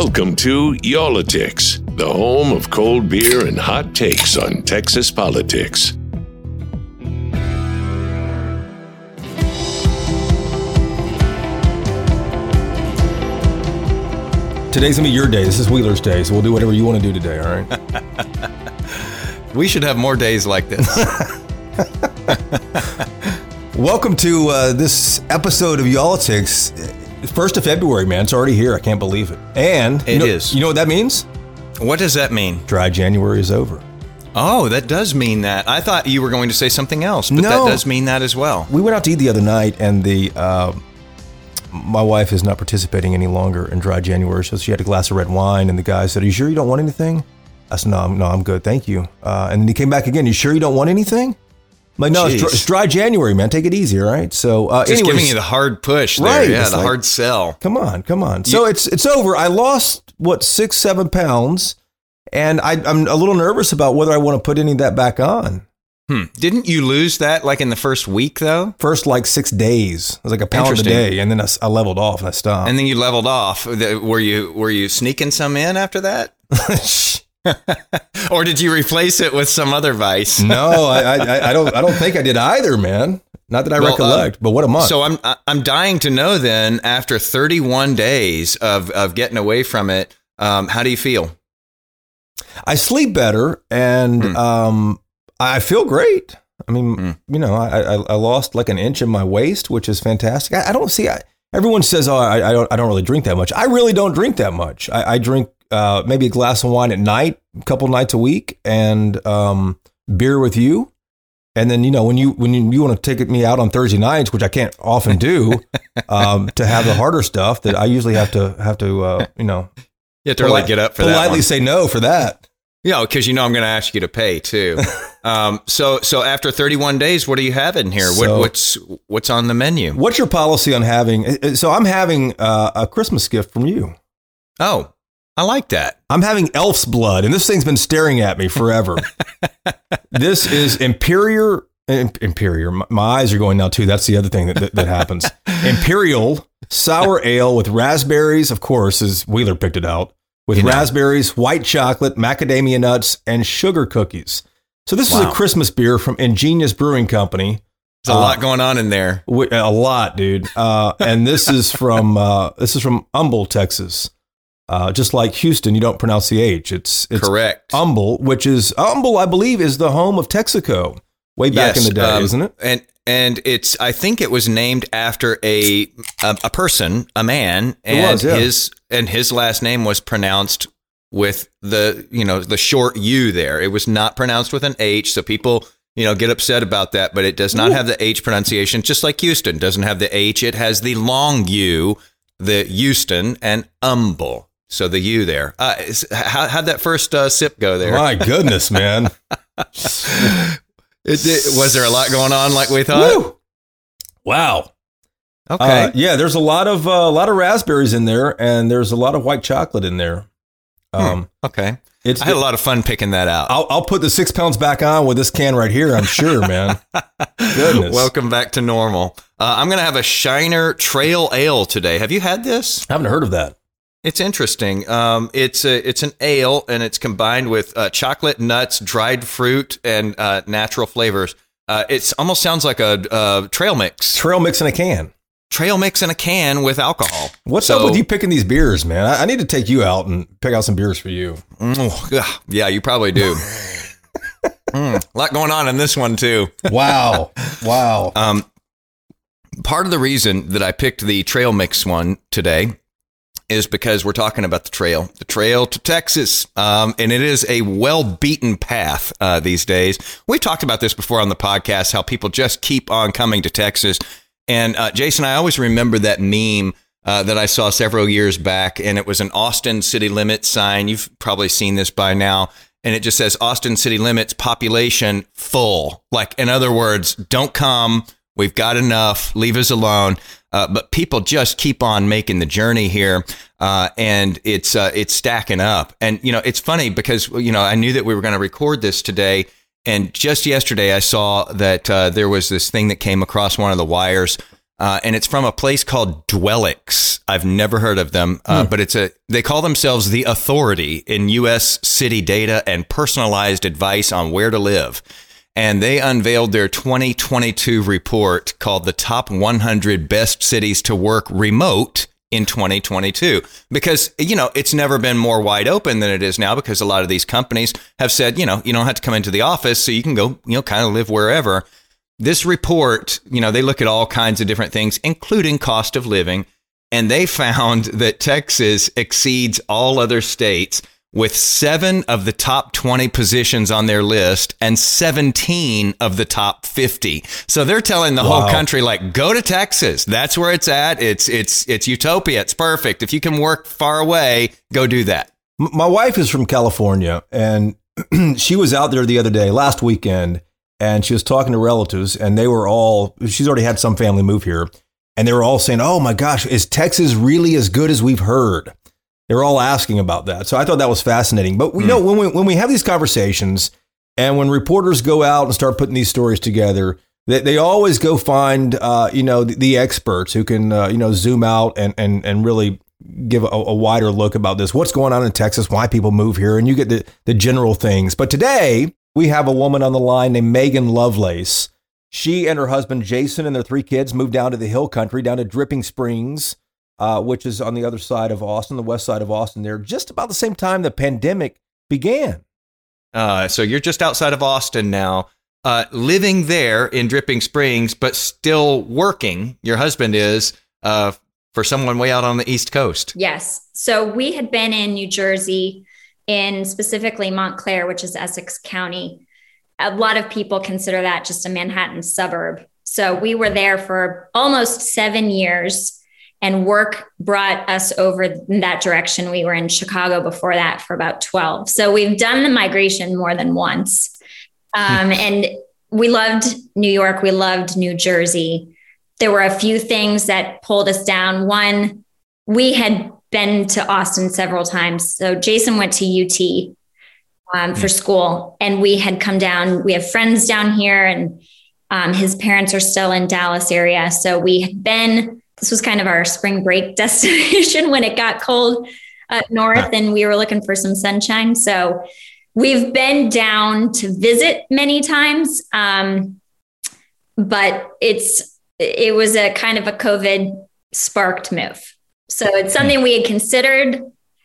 Welcome to Y'all-itics, the home of cold beer and hot takes on Texas politics. Today's gonna be your day. This is Wheeler's day, so we'll do whatever you want to do today. All right. We should have more days like this. Welcome to uh, this episode of First of February, man. It's already here. I can't believe it. And It you know, is. You know what that means? what does that mean? Dry January is over. Oh, that does mean that. I thought you were going to say something else, but No. that does mean that as well. We went out to eat the other night, and the uh, my wife is not participating any longer in Dry January, so she had a glass of red wine, and the guy said, "Are you sure you don't want anything?" I said, "No, I'm, no, I'm good, thank you." Uh, and then he came back again. You sure you don't want anything? No, it's, dry- it's Dry January, man. Take it easy, all right? So, uh, Just anyways, giving you the hard push there. Right, Yeah, it's the like- hard sell. Come on, come on. So it's it's over. I lost what six, seven pounds, and I, I'm a little nervous about whether I want to put any of that back on. Hmm. Didn't you lose that like in the first week though? First, like six days, it was like a pound a day, and then I, I leveled off and I stopped. And then you leveled off. Were you were you sneaking some in after that? or did you replace it with some other vice? no, I, I I don't I don't think I did either, man. Not that I Well, recollect, but what a month. So I'm I'm dying to know then after 31 days of of getting away from it, um, how do you feel? I sleep better, and Hmm. um, I feel great. I mean, Hmm. you know, I, I I lost like an inch in my waist, which is fantastic. I, I don't see. I, everyone says, "Oh, I, I don't I don't really drink that much." I really don't drink that much. I, I drink uh, maybe a glass of wine at night, a couple nights a week, and um, beer with you. And then you know when you when you, you want to take me out on Thursday nights, which I can't often do, um, to have the harder stuff that I usually have to have to uh, you know You have to really get up for that. politely one. say no for that. Yeah, because you know I'm going to ask you to pay too. um, so so after 31 days, what are you having here? So- what, what's what's on the menu? What's your policy on having? uh, So I'm having uh, a Christmas gift from you. Oh, I like that. I'm having elf's blood, and this thing's been staring at me forever. this is Imperial. Imperial. My, eyes are going now too. That's the other thing that, that, that happens. Imperial sour ale with raspberries, of course, as Wheeler picked it out, with You know. raspberries, white chocolate, macadamia nuts, and sugar cookies. So this is a Christmas beer from Ingenious Brewing Company. There's a Uh, lot going on in there. A lot, dude. Uh, and this is from uh, this is from Humble, Texas. Uh, just like Houston, you don't pronounce the H. It's it's Correct. Humble, which is Humble, I believe, is the home of Texaco way back in the day, um, isn't it? And and it's I think it was named after a a, a person, a man, and was, yeah. his and his last name was pronounced with the you know the short U there. It was not pronounced with an H, so people you know get upset about that. But it does not have the H pronunciation, just like Houston doesn't have the H. It has the long U, the Houston and Humble. So the U there. Uh, how how'd that first uh, sip go there? My goodness, man. It- it- was there a lot going on like we thought? Woo! Wow. Okay. Uh, yeah, there's a lot of uh, a lot of raspberries in there, and there's a lot of white chocolate in there. Um, Okay. it's I had a lot of fun picking that out. I'll, I'll put the six pounds back on with this can right here. I'm sure, man. Goodness. Welcome back to normal. Uh, I'm going to have a Shiner Trail Ale today. Have you had this? I haven't heard of that. It's interesting. Um, it's a, it's an ale and it's combined with uh, chocolate, nuts, dried fruit, and uh, natural flavors. Uh, it almost sounds like a, uh trail mix. Trail mix in a can. Trail mix in a can with alcohol. What's So- up with you picking these beers, man? I, I need to take you out and pick out some beers for you. Mm, yeah, you probably do. Mm, a lot going on in this one too. Wow. wow. Um, part of the reason that I picked the trail mix one today is because we're talking about the trail, the trail to Texas, um, and it is a well beaten path uh, these days. We've talked about this before on the podcast, how people just keep on coming to Texas. And uh, Jason, I always remember that meme. Uh, that I saw several years back, and it was an Austin city limits sign. You've probably seen this by now. And it just says Austin city limits population full. Like, in other words, don't come. We've got enough. Leave us alone. Uh, but people just keep on making the journey here, uh, and it's uh, it's stacking up. And you know, it's funny because you know I knew that we were going to record this today, and just yesterday I saw that uh, there was this thing that came across one of the wires Uh, and it's from a place called Dwellics. I've never heard of them, uh, hmm. but it's a they call themselves the authority in U.S. city data and personalized advice on where to live. And they unveiled their 2022 report called the Top 100 Best Cities to Work Remote in 2022 because you know it's never been more wide open than it is now because a lot of these companies have said you know you don't have to come into the office so you can go you know kind of live wherever. This report you know they look at all kinds of different things including cost of living and they found that Texas exceeds all other states with seven of the top 20 positions on their list and 17 of the top 50. So they're telling the wow. whole country, like, go to Texas. That's where it's at. It's, it's, it's utopia. It's perfect. If you can work far away, go do that. My wife is from California and she was out there the other day, last weekend, and she was talking to relatives and they were all, she's already had some family move here. And they were all saying, Oh my gosh, is Texas really as good as we've heard? They're all asking about that. So I thought that was fascinating. But we mm. know when we when we have these conversations and when reporters go out and start putting these stories together, they, they always go find uh, you know the, the, experts who can uh, you know zoom out and and and really give a, a, wider look about this. What's going on in Texas? Why people move here? And you get the the general things. But today we have a woman on the line named Megan Lovelace. She and her husband Jason and their three kids moved down to the hill country, down to Dripping Springs uh, which is on the other side of Austin, the west side of Austin, there, just about the same time the pandemic began. Uh, so you're just outside of Austin now, uh, living there in Dripping Springs, but still working. Your husband is uh, for someone way out on the East Coast. Yes. So we had been in New Jersey, in specifically Montclair, which is Essex County. A lot of people consider that just a Manhattan suburb. So we were there for almost seven years and work brought us over in that direction. We were in Chicago before that for about 12. So we've done the migration more than once. Um, hmm. and we loved New York. We loved New Jersey. There were a few things that pulled us down. One, we had been to Austin several times. So Jason went to UT um, for hmm. school, and we had come down. We have friends down here, and um, his parents are still in Dallas area. So we had been this was kind of our spring break destination when it got cold up north and we were looking for some sunshine. So we've been down to visit many times. Um, but it's it was a kind of a COVID sparked move. So it's something we had considered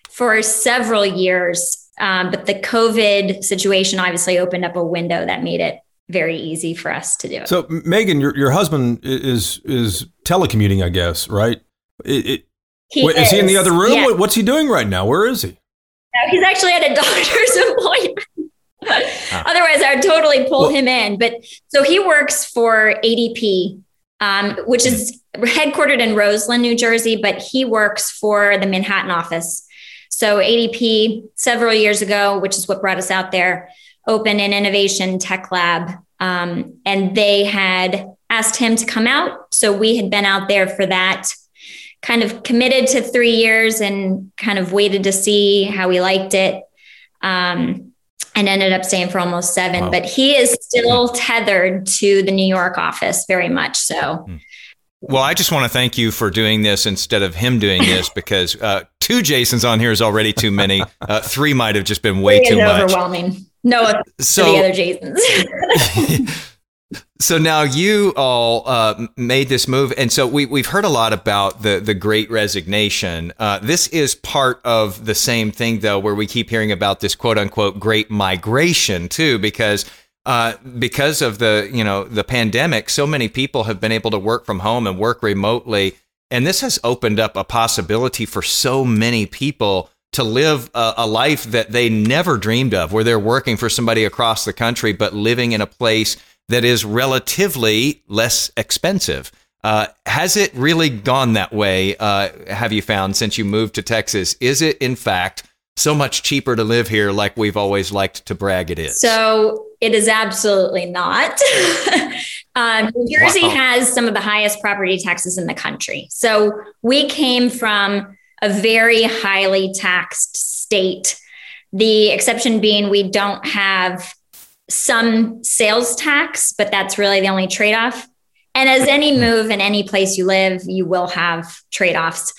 for several years. Um, but the COVID situation obviously opened up a window that made it very easy for us to do. So, Megan, your your husband is is telecommuting, I guess, right? It, it, he wait, is. is. he in the other room? Yeah. What, what's he doing right now? Where is he? No, he's actually at a doctor's appointment. ah. Otherwise, I would totally pull well, him in. But so he works for ADP, um, which is headquartered in Roseland, New Jersey, but he works for the Manhattan office. So ADP several years ago, which is what brought us out there, open an innovation tech lab. Um, and they had asked him to come out. So we had been out there for that, kind of committed to three years and kind of waited to see how we liked it. Um, and ended up staying for almost seven, wow. but he is still tethered to the New York office very much so. Hmm. Well, I just want to thank you for doing this instead of him doing this because uh, two Jasons on here is already too many. Uh, three might have just been way too much. Overwhelming. No, so the other Jasons. so now you all uh, made this move, and so we we've heard a lot about the the Great Resignation. Uh, this is part of the same thing, though, where we keep hearing about this quote unquote Great Migration too, because. Uh, because of the you know the pandemic, so many people have been able to work from home and work remotely, and this has opened up a possibility for so many people to live a, a, life that they never dreamed of, where they're working for somebody across the country, but living in a place that is relatively less expensive. Uh, has it really gone that way? Uh, have you found since you moved to Texas? Is it in fact so much cheaper to live here, like we've always liked to brag it is? So it is absolutely not. um, New Jersey wow. has some of the highest property taxes in the country. So we came from a very highly taxed state. The exception being we don't have some sales tax, but that's really the only trade off. and as any move in any place you live, you will have trade offs.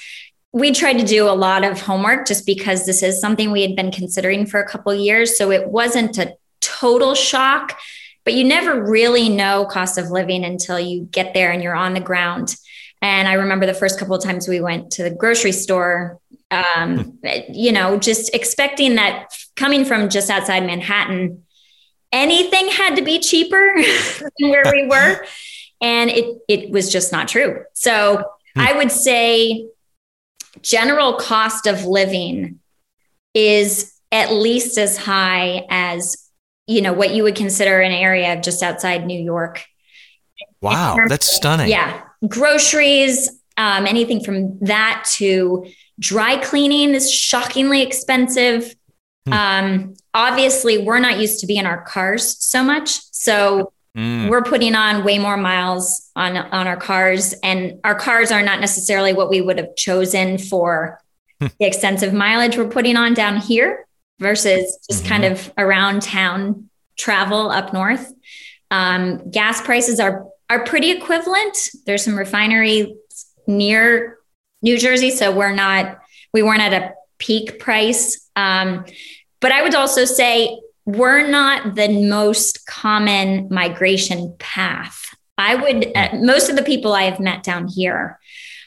We tried to do a lot of homework just because this is something we had been considering for a couple years. So it wasn't a total shock, but you never really know cost of living until you get there and you're on the ground. And I remember the first couple of times we went to the grocery store, um, you know, just expecting that coming from just outside Manhattan, anything had to be cheaper than where we were. And it it was just not true. So hmm. I would say general cost of living is at least as high as you know what you would consider an area just outside New York. Wow, that's stunning. Yeah, groceries, um, anything from that to dry cleaning is shockingly expensive. Hmm. Um, obviously, we're not used to be in our cars so much, so mm. we're putting on way more miles on on our cars, and our cars are not necessarily what we would have chosen for hmm. the extensive mileage we're putting on down here versus just mm-hmm. kind of around town travel up north. Um, gas prices are are pretty equivalent. There's some refinery near New Jersey, so we're not we weren't at a peak price. Um, but I would also say we're not the most common migration path. I would uh, most of the people I have met down here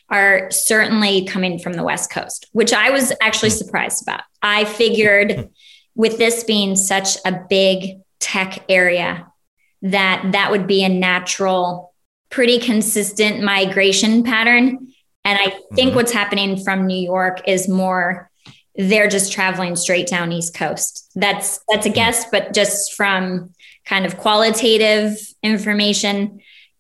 are certainly coming from the West Coast, which I was actually surprised about. I figured with this being such a big tech area that that would be a natural pretty consistent migration pattern and i think mm-hmm. what's happening from new york is more they're just traveling straight down east coast that's that's a guess but just from kind of qualitative information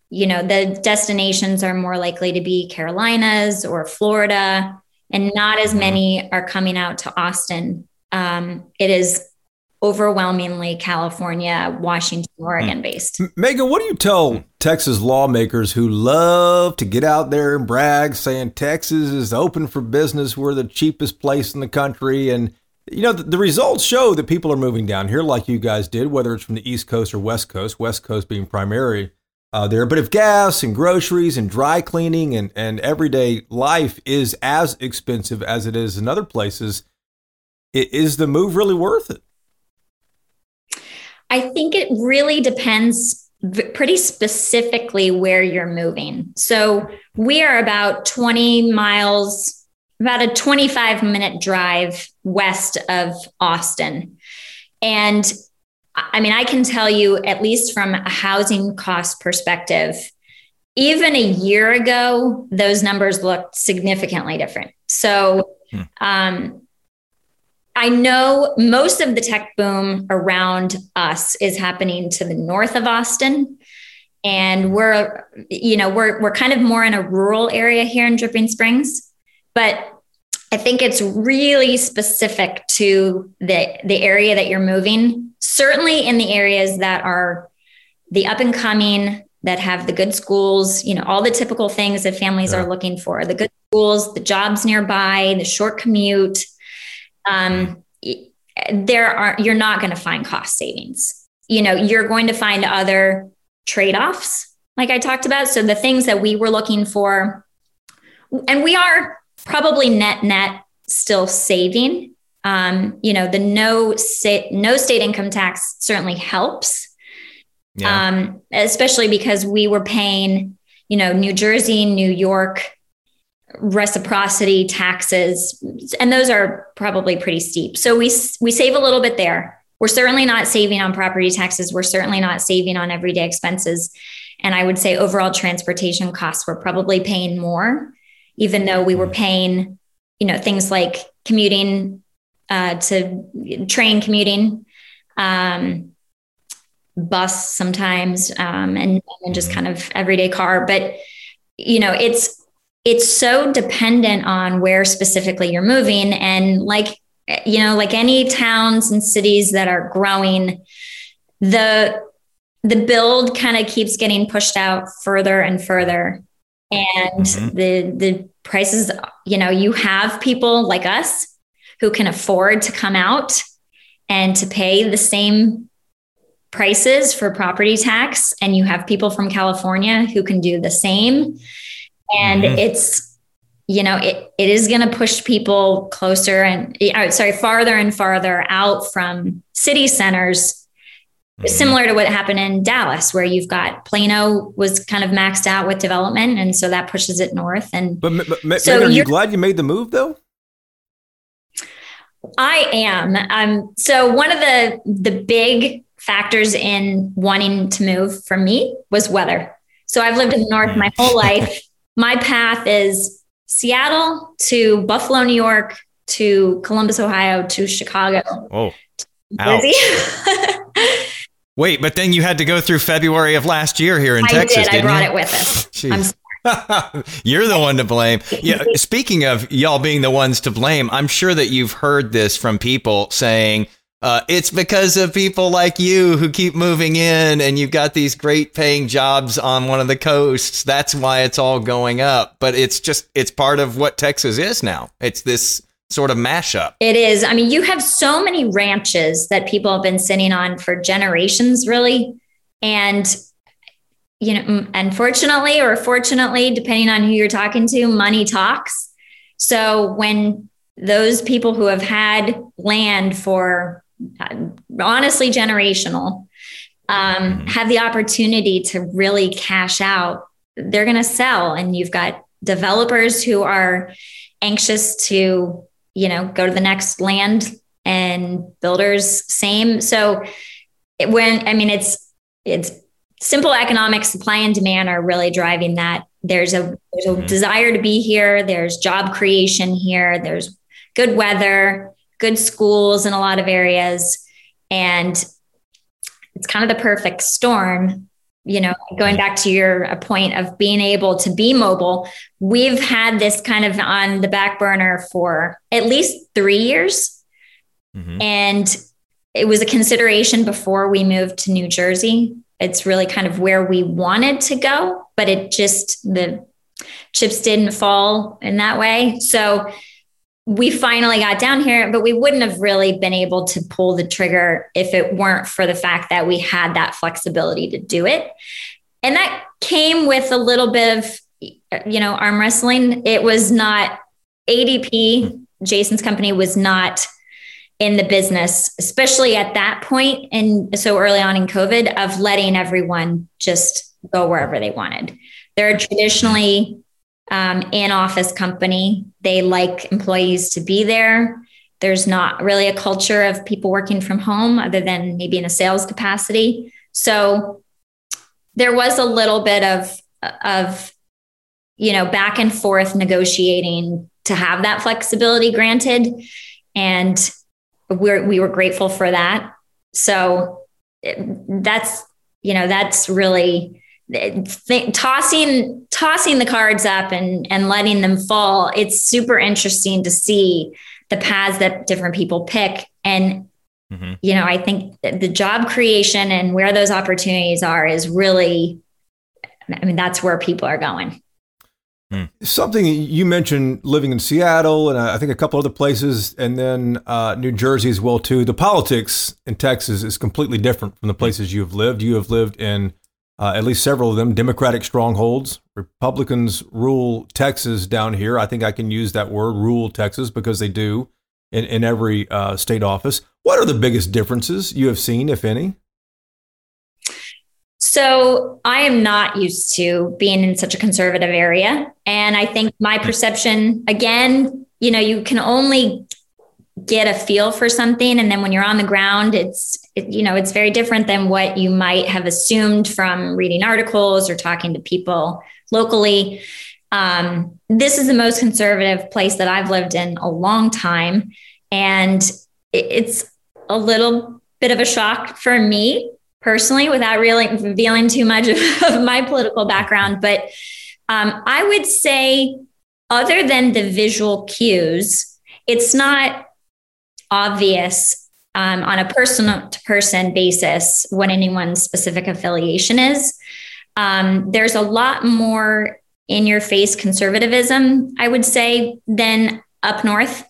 you know the destinations are more likely to be carolinas or florida and not as mm-hmm. many are coming out to austin um, it is overwhelmingly California, Washington, Oregon based. Megan, what do you tell Texas lawmakers who love to get out there and brag, saying Texas is open for business, we're the cheapest place in the country, and you know the, the results show that people are moving down here, like you guys did, whether it's from the East Coast or West Coast. West Coast being primary. Uh, there, but if gas and groceries and dry cleaning and, and everyday life is as expensive as it is in other places, is the move really worth it? I think it really depends pretty specifically where you're moving. So we are about 20 miles, about a 25 minute drive west of Austin. And I mean, I can tell you, at least from a housing cost perspective, even a year ago, those numbers looked significantly different. So, hmm. um, I know most of the tech boom around us is happening to the north of Austin. And we're, you know, we're we're kind of more in a rural area here in Dripping Springs. But I think it's really specific to the the area that you're moving. Certainly in the areas that are the up and coming, that have the good schools, you know, all the typical things that families yeah. are looking for, the good schools, the jobs nearby, the short commute um, there are you're not going to find cost savings. You know, you're going to find other trade-offs, like I talked about. So the things that we were looking for, and we are probably net net still saving. Um, you know, the no state no state income tax certainly helps. Yeah. Um, especially because we were paying, you know, New Jersey, New York, reciprocity taxes and those are probably pretty steep. So we we save a little bit there. We're certainly not saving on property taxes. We're certainly not saving on everyday expenses. And i would say overall transportation costs we're probably paying more even though we were paying you know things like commuting uh, to train commuting um, bus sometimes um, and, and just kind of everyday car. But you know it's it's so dependent on where specifically you're moving and like you know like any towns and cities that are growing the the build kind of keeps getting pushed out further and further and mm-hmm. the the prices you know you have people like us who can afford to come out and to pay the same prices for property tax, and you have people from California who can do the same. And mm-hmm. it's, you know, it, it is going to push people closer and, sorry, farther and farther out from city centers Mm-hmm. Similar to what happened in Dallas, where you've got Plano was kind of maxed out with development, and so that pushes it north. And but, but so are you glad you made the move though? I am. Um, so one of the the big factors in wanting to move for me was weather. So I've lived in the north my whole life. My path is Seattle to Buffalo, New York, to Columbus, Ohio, to Chicago. Oh, Wait, but then you had to go through February of last year here in I Texas. Did. I brought you? it with us. You're the one to blame. Yeah. Speaking of y'all being the ones to blame, I'm sure that you've heard this from people saying uh, it's because of people like you who keep moving in, and you've got these great paying jobs on one of the coasts. That's why it's all going up. But it's just it's part of what Texas is now. It's this sort of mashup. It is. I mean, you have so many ranches that people have been sitting on for generations, really. And, you know, unfortunately or fortunately, depending on who you're talking to, money talks. So when those people who have had land for honestly generational um, mm-hmm. have the opportunity to really cash out, they're going to sell. And you've got developers who are anxious to you know, go to the next land and builders same. So it, when, I mean, it's, it's simple economics, supply and demand are really driving that. There's a, there's a mm-hmm. desire to be here. There's job creation here. There's good weather, good schools in a lot of areas. And it's kind of the perfect storm you know, going back to your point of being able to be mobile, we've had this kind of on the back burner for at least three years. Mm-hmm. And it was a consideration before we moved to New Jersey. It's really kind of where we wanted to go, but it just, the chips didn't fall in that way. So we finally got down here, but we wouldn't have really been able to pull the trigger if it weren't for the fact that we had that flexibility to do it. And that came with a little bit of, you know, arm wrestling. It was not ADP, Jason's company was not in the business, especially at that point and so early on in COVID, of letting everyone just go wherever they wanted. They're traditionally um, in office company. They like employees to be there. There's not really a culture of people working from home other than maybe in a sales capacity. So there was a little bit of, of, you know, back and forth negotiating to have that flexibility granted. And we're, we were grateful for that. So that's, you know, that's really, th- tossing tossing the cards up and and letting them fall it's super interesting to see the paths that different people pick and mm-hmm. you know i think the job creation and where those opportunities are is really i mean that's where people are going hmm. Something you mentioned living in Seattle and I think a couple other places, and then uh, New Jersey as well too. The politics in Texas is completely different from the places you have lived. You have lived in uh, at least several of them, Democratic strongholds. Republicans rule Texas down here. I think I can use that word, rule Texas, because they do in, in every uh, state office. What are the biggest differences you have seen, if any? So I am not used to being in such a conservative area. And I think my perception, again, you know, you can only get a feel for something. And then when you're on the ground it's it, you know it's very different than what you might have assumed from reading articles or talking to people locally. Um, this is the most conservative place that i've lived in a long time. And it, it's a little bit of a shock for me personally without really revealing too much of, of my political background. But um, i would say other than the visual cues it's not obvious um, on a person to person basis what anyone's specific affiliation is. Um, there's a lot more in your face conservatism, I would say, than up north.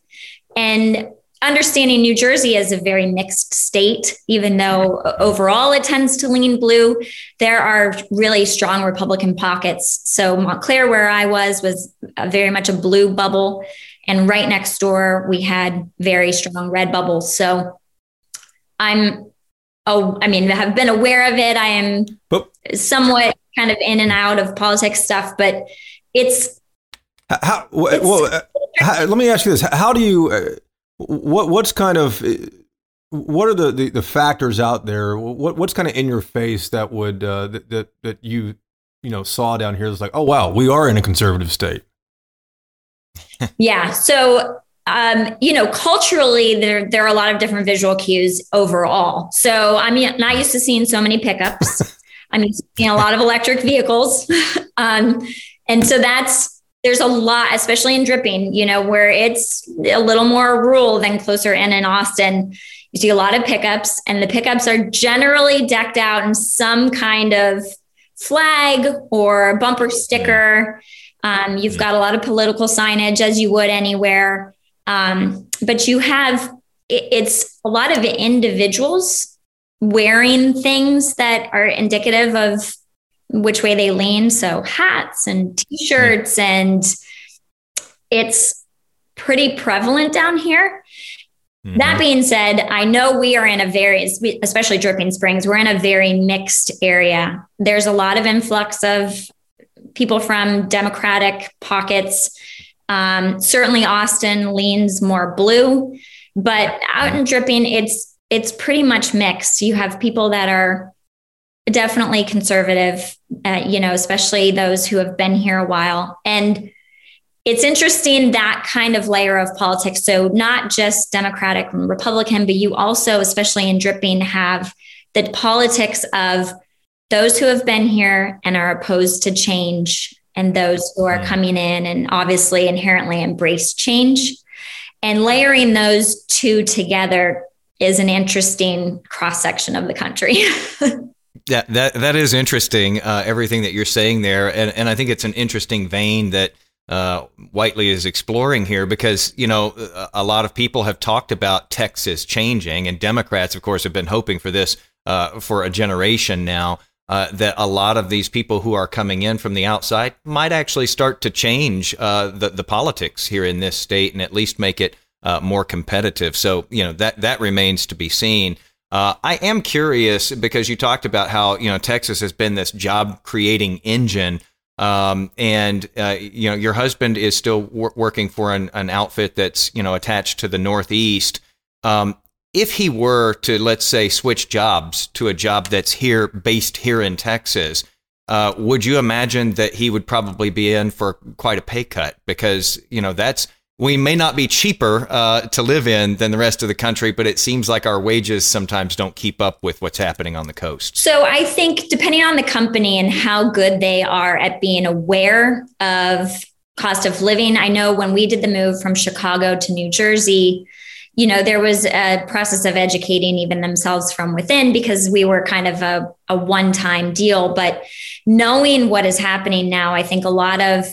And understanding New Jersey is a very mixed state, even though overall it tends to lean blue, there are really strong Republican pockets. So Montclair, where I was, was very much a blue bubble. And right next door, we had very strong red bubbles. So I'm, oh, I mean, have been aware of it. I am but, somewhat kind of in and out of politics stuff, but it's. How, well, uh, how, let me ask you this. How do you, uh, what what's kind of what are the, the, the factors out there? What what's kind of in your face that would uh, that, that that you you know saw down here? It's like, oh wow, we are in a conservative state. Yeah. So um, you know, culturally, there there are a lot of different visual cues overall. So I'm not used to seeing so many pickups. I'm used to seeing a lot of electric vehicles, um, and so that's there's a lot, especially in dripping, you know, where it's a little more rural than closer in in Austin. You see a lot of pickups, and the pickups are generally decked out in some kind of flag or bumper sticker. Um, you've got a lot of political signage, as you would anywhere. Um, but you have it's a lot of individuals wearing things that are indicative of which way they lean. So hats and t-shirts and it's pretty prevalent down here. Mm-hmm. That being said, I know we are in a very, especially Dripping Springs, we're in a very mixed area. There's a lot of influx of people from Democratic pockets. Um, certainly, Austin leans more blue, but out in Dripping, it's it's pretty much mixed. You have people that are definitely conservative, uh, you know, especially those who have been here a while. And it's interesting that kind of layer of politics. So, not just Democratic and Republican, but you also, especially in dripping, have the politics of those who have been here and are opposed to change, and those who are mm. coming in and obviously inherently embrace change. And layering those two together is an interesting cross section of the country. Yeah, that that is interesting. Uh, everything that you're saying there, and and I think it's an interesting vein that uh, Whitely is exploring here because you know a lot of people have talked about Texas changing, and Democrats, of course, have been hoping for this uh, for a generation now. Uh, that a lot of these people who are coming in from the outside might actually start to change uh, the the politics here in this state and at least make it uh, more competitive. So you know that that remains to be seen. Uh, I am curious because you talked about how you know Texas has been this job creating engine, um, and uh, you know your husband is still wor- working for an, an, outfit that's you know attached to the Northeast. Um, if he were to let's say switch jobs to a job that's here based here in Texas, uh, would you imagine that he would probably be in for quite a pay cut because you know that's we may not be cheaper uh, to live in than the rest of the country, but it seems like our wages sometimes don't keep up with what's happening on the coast. So I think depending on the company and how good they are at being aware of cost of living, I know when we did the move from Chicago to New Jersey, you know, there was a process of educating even themselves from within because we were kind of a, a one time deal. But knowing what is happening now, I think a lot of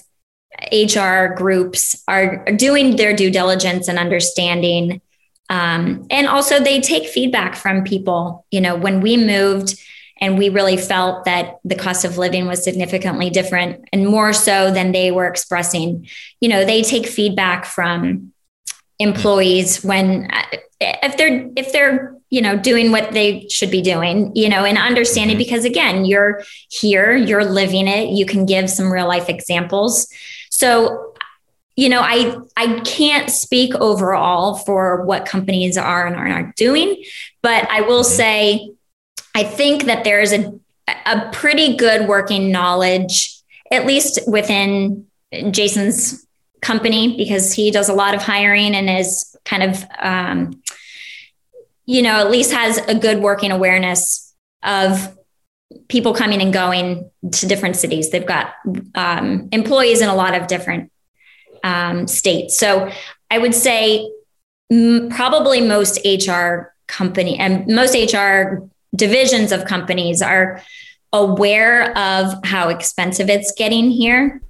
HR groups are doing their due diligence and understanding. Um, and also, they take feedback from people. You know, when we moved and we really felt that the cost of living was significantly different and more so than they were expressing, you know, they take feedback from employees when if they're if they're you know doing what they should be doing you know and understanding mm-hmm. because again you're here you're living it you can give some real life examples so, you know, I I can't speak overall for what companies are and are not doing, but I will mm-hmm. say I think that there is a a pretty good working knowledge, at least within Jason's company, because he does a lot of hiring and is kind of, um, you know, at least has a good working awareness of people coming and going to different cities. They've got um, employees in a lot of different um, states. So I would say m- probably most HR company and most HR divisions of companies are aware of how expensive it's getting here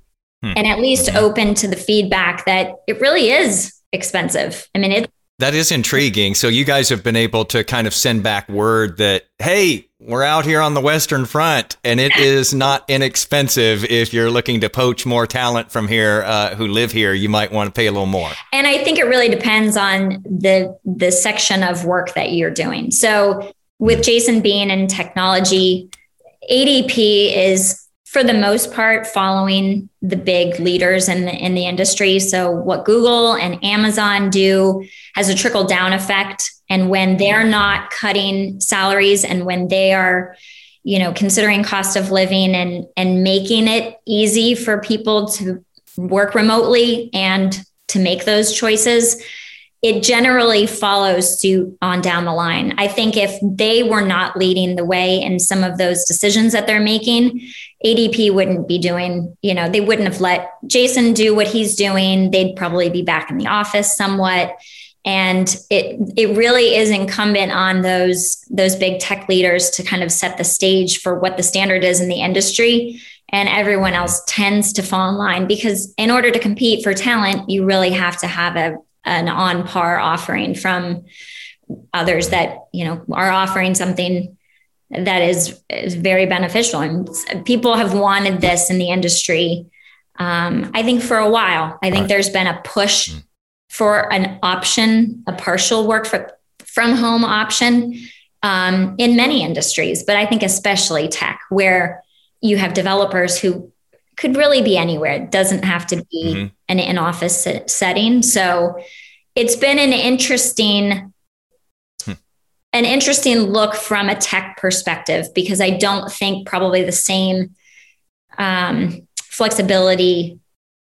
hmm. and at least open to the feedback that it really is expensive. I mean, it That is intriguing. So you guys have been able to kind of send back word that, hey, we're out here on the Western Front, and it is not inexpensive. If you're looking to poach more talent from here uh, who live here, you might want to pay a little more. And I think it really depends on the the section of work that you're doing. So with Jason Bean and technology, ADP is for the most part following the big leaders in the, in the industry. So what Google and Amazon do has a trickle down effect. And when they're not cutting salaries and when they are, you know, considering cost of living and, and making it easy for people to work remotely and to make those choices, it generally follows suit on down the line. I think if they were not leading the way in some of those decisions that they're making, ADP wouldn't be doing, you know, they wouldn't have let Jason do what he's doing. They'd probably be back in the office somewhat. And it it really is incumbent on those those big tech leaders to kind of set the stage for what the standard is in the industry. And everyone else tends to fall in line because in order to compete for talent, you really have to have a an on par offering from others that you know are offering something that is, is very beneficial and people have wanted this in the industry um, i think for a while i think right. there's been a push mm. for an option a partial work for, from home option um, in many industries but i think especially tech where you have developers who could really be anywhere. It doesn't have to be mm-hmm. An in office setting. So it's been an interesting hmm. an interesting look from a tech perspective because I don't think probably the same um, flexibility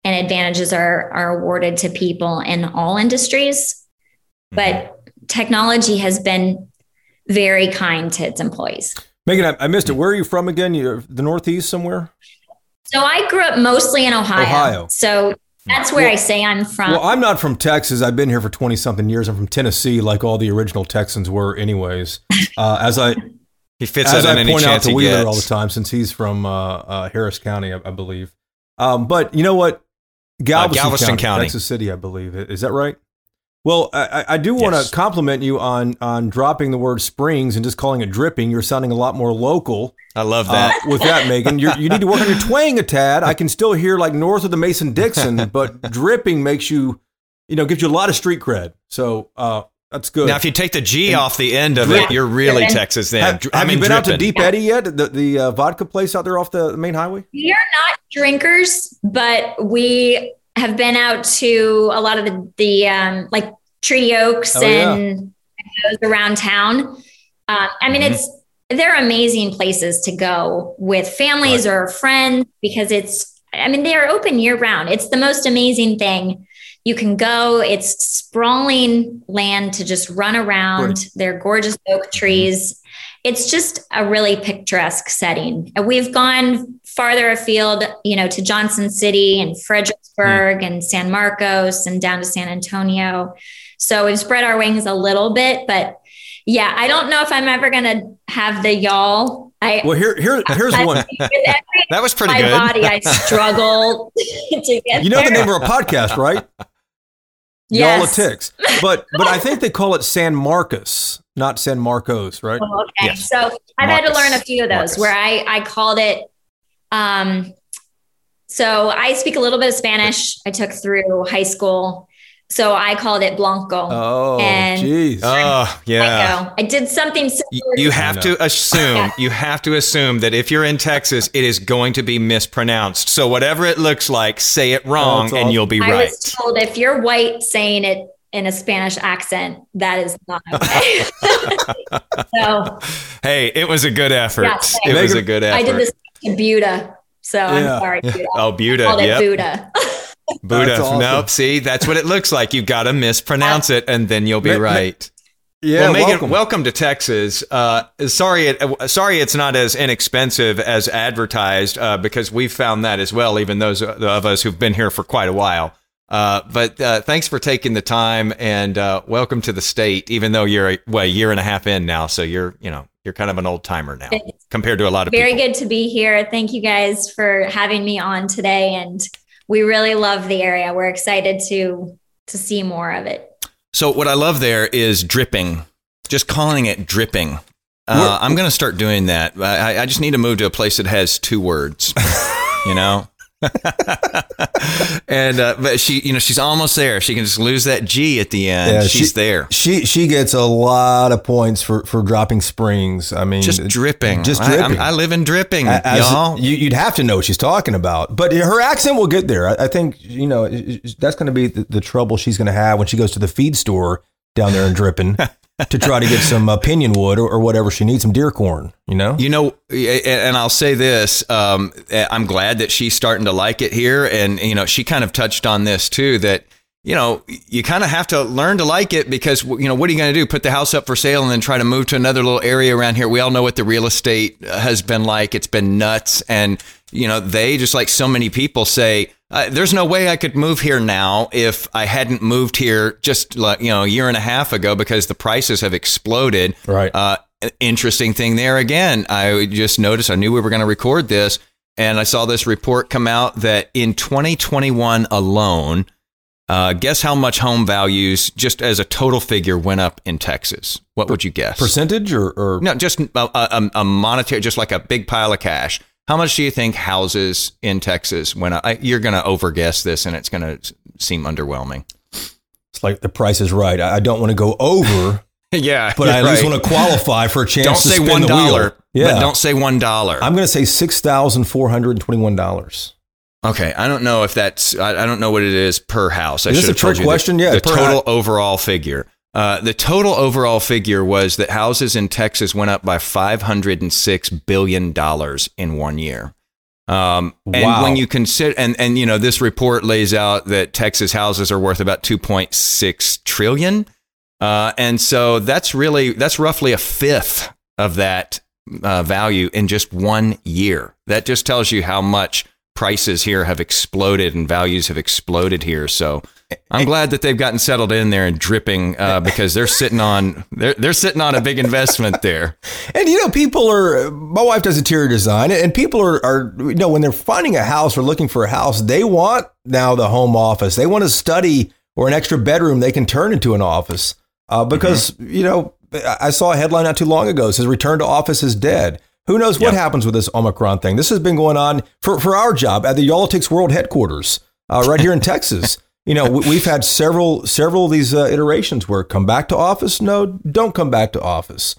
and advantages are are awarded to people in all industries, mm-hmm. but technology has been very kind to its employees. Megan, I, I missed it. Where are you from again? You're the Northeast somewhere. So I grew up mostly in Ohio. Ohio. So that's where well, I say I'm from. Well, I'm not from Texas. I've been here for 20 something years. I'm from Tennessee, like all the original Texans were, anyways. Uh, as I he fits as I point out to Wheeler all the time, since he's from uh, uh, Harris County, I, I believe. Um, but you know what? Galveston, Galveston County, County, Texas City, I believe. Is that right? Well, I, I do want to yes. compliment you on on dropping the word springs and just calling it dripping. You're sounding a lot more local. I love that. Uh, with that, Megan, you you need to work on your twang a tad. I can still hear like north of the Mason Dixon, but dripping makes you, you know, gives you a lot of street cred. So uh, that's good. Now, if you take the G and off the end of drip. it, you're really Texas. Then have, have you been dripping. out to Deep Eddy yet? The the uh, vodka place out there off the main highway. We are not drinkers, but we have been out to a lot of the the um, like Treaty Oaks oh, and yeah. those around town. Um, I mean, mm-hmm. it's they're amazing places to go with families right. or friends because it's. I mean, they are open year round. It's the most amazing thing. You can go. It's sprawling land to just run around. Right. They're gorgeous oak mm-hmm. trees. It's just a really picturesque setting. And we've gone farther afield, you know, to Johnson City and Fredericksburg mm. and San Marcos and down to San Antonio. So we've spread our wings a little bit, but yeah, I don't know if I'm ever going to have the y'all. I, well, here, here, here's one. that was pretty my good. body, I struggle to get. You know there. the name of our podcast, right? Yes. Y'all ticks. But but I think they call it San Marcos, not San Marcos, right? Oh, okay. Yes. So I've Marcus. had to learn a few of those Marcus. where I I called it um so I speak a little bit of Spanish. I took through high school so I called it Blanco. Oh, and jeez. Oh, yeah. I, I, did something similar. You have to assume, you have to assume that if you're in Texas, it is going to be mispronounced. So whatever it looks like, say it wrong oh, and you'll be I right. I was told if you're white saying it in a Spanish accent, that is not okay. so, hey, it was a good effort. Yeah, it was a good effort. I did this to Buda. So yeah. I'm sorry, Buda. Oh, Buda. Yeah. Buda. Buddha. Awesome. Nope. See, that's what it looks like. You've got to mispronounce it, and then you'll be ma- right. Ma- yeah. Well, Megan, welcome. welcome to Texas. Uh, sorry, it, uh, sorry, it's not as inexpensive as advertised uh, because we've found that as well. Even those of us who've been here for quite a while. Uh, but uh, thanks for taking the time and uh, welcome to the state. Even though you're a, well, a year and a half in now, so you're you know you're kind of an old timer now compared to a lot of very people. good to be here. Thank you guys for having me on today and we really love the area. We're excited to to see more of it. So what I love there is dripping. Just calling it dripping. Uh, I'm going to start doing that. I, I just need to move to a place that has two words. you know. and uh, but she, you know, she's almost there. She can just lose that G at the end. Yeah, she's she, there. She she gets a lot of points for for dropping springs. I mean, just dripping, just dripping. I, I live in dripping, y'all. You, would have to know what she's talking about, but her accent will get there. I, I think you know that's going to be the, the trouble she's going to have when she goes to the feed store down there in dripping. to try to get some opinion wood or, or, whatever she needs, some deer corn, you know? You know, and I'll say this um, I'm glad that she's starting to like it here. And, you know, she kind of touched on this too that, you know, you kind of have to learn to like it because, you know, what are you going to do? Put the house up for sale and then try to move to another little area around here. We all know what the real estate has been like. It's been nuts. And, you know, they, just like so many people, say, uh, there's no way I could move here now if I hadn't moved here just like you know a year and a half ago because the prices have exploded. Right. Uh, interesting thing there again. I just noticed. I knew we were going to record this, and I saw this report come out that in 2021 alone, uh, guess how much home values, just as a total figure, went up in Texas? What would you guess? Percentage or, or? no? Just a, a, a monetary, just like a big pile of cash. How much do you think houses in Texas went up? I, you're going to overguess this, and it's going to seem underwhelming. It's like the price is right. I don't want to go over. yeah, but I at right. least want to qualify for a chance. Don't say one dollar. Yeah, don't say one dollar. I'm going to say six thousand four hundred twenty-one dollars. Okay, I don't know if that's. I, I, don't know what it is per house. I is this a trick question? The, yeah, the total overall figure. Uh, the total overall figure was that houses in Texas went up by $506 billion in one year. Um, and wow. when you consider, and, and, you know, this report lays out that Texas houses are worth about 2.6 trillion. Uh, and so that's really, that's roughly a fifth of that uh, value in just one year. That just tells you how much prices here have exploded and values have exploded here. So, I'm glad that they've gotten settled in there and Dripping uh, because they're sitting on they're they're sitting on a big investment there. And you know, people are. My wife does interior design, and people are are you know when they're finding a house or looking for a house, they want now the home office. They want a study or an extra bedroom they can turn into an office uh, because mm-hmm. you know I saw a headline not too long ago says return to office is dead. Who knows what yep. happens with this Omicron thing? This has been going on for, for our job at the Y'all-itics World headquarters uh, right here in Texas you know, we've had several several of these uh, iterations where come back to office, no, don't come back to office.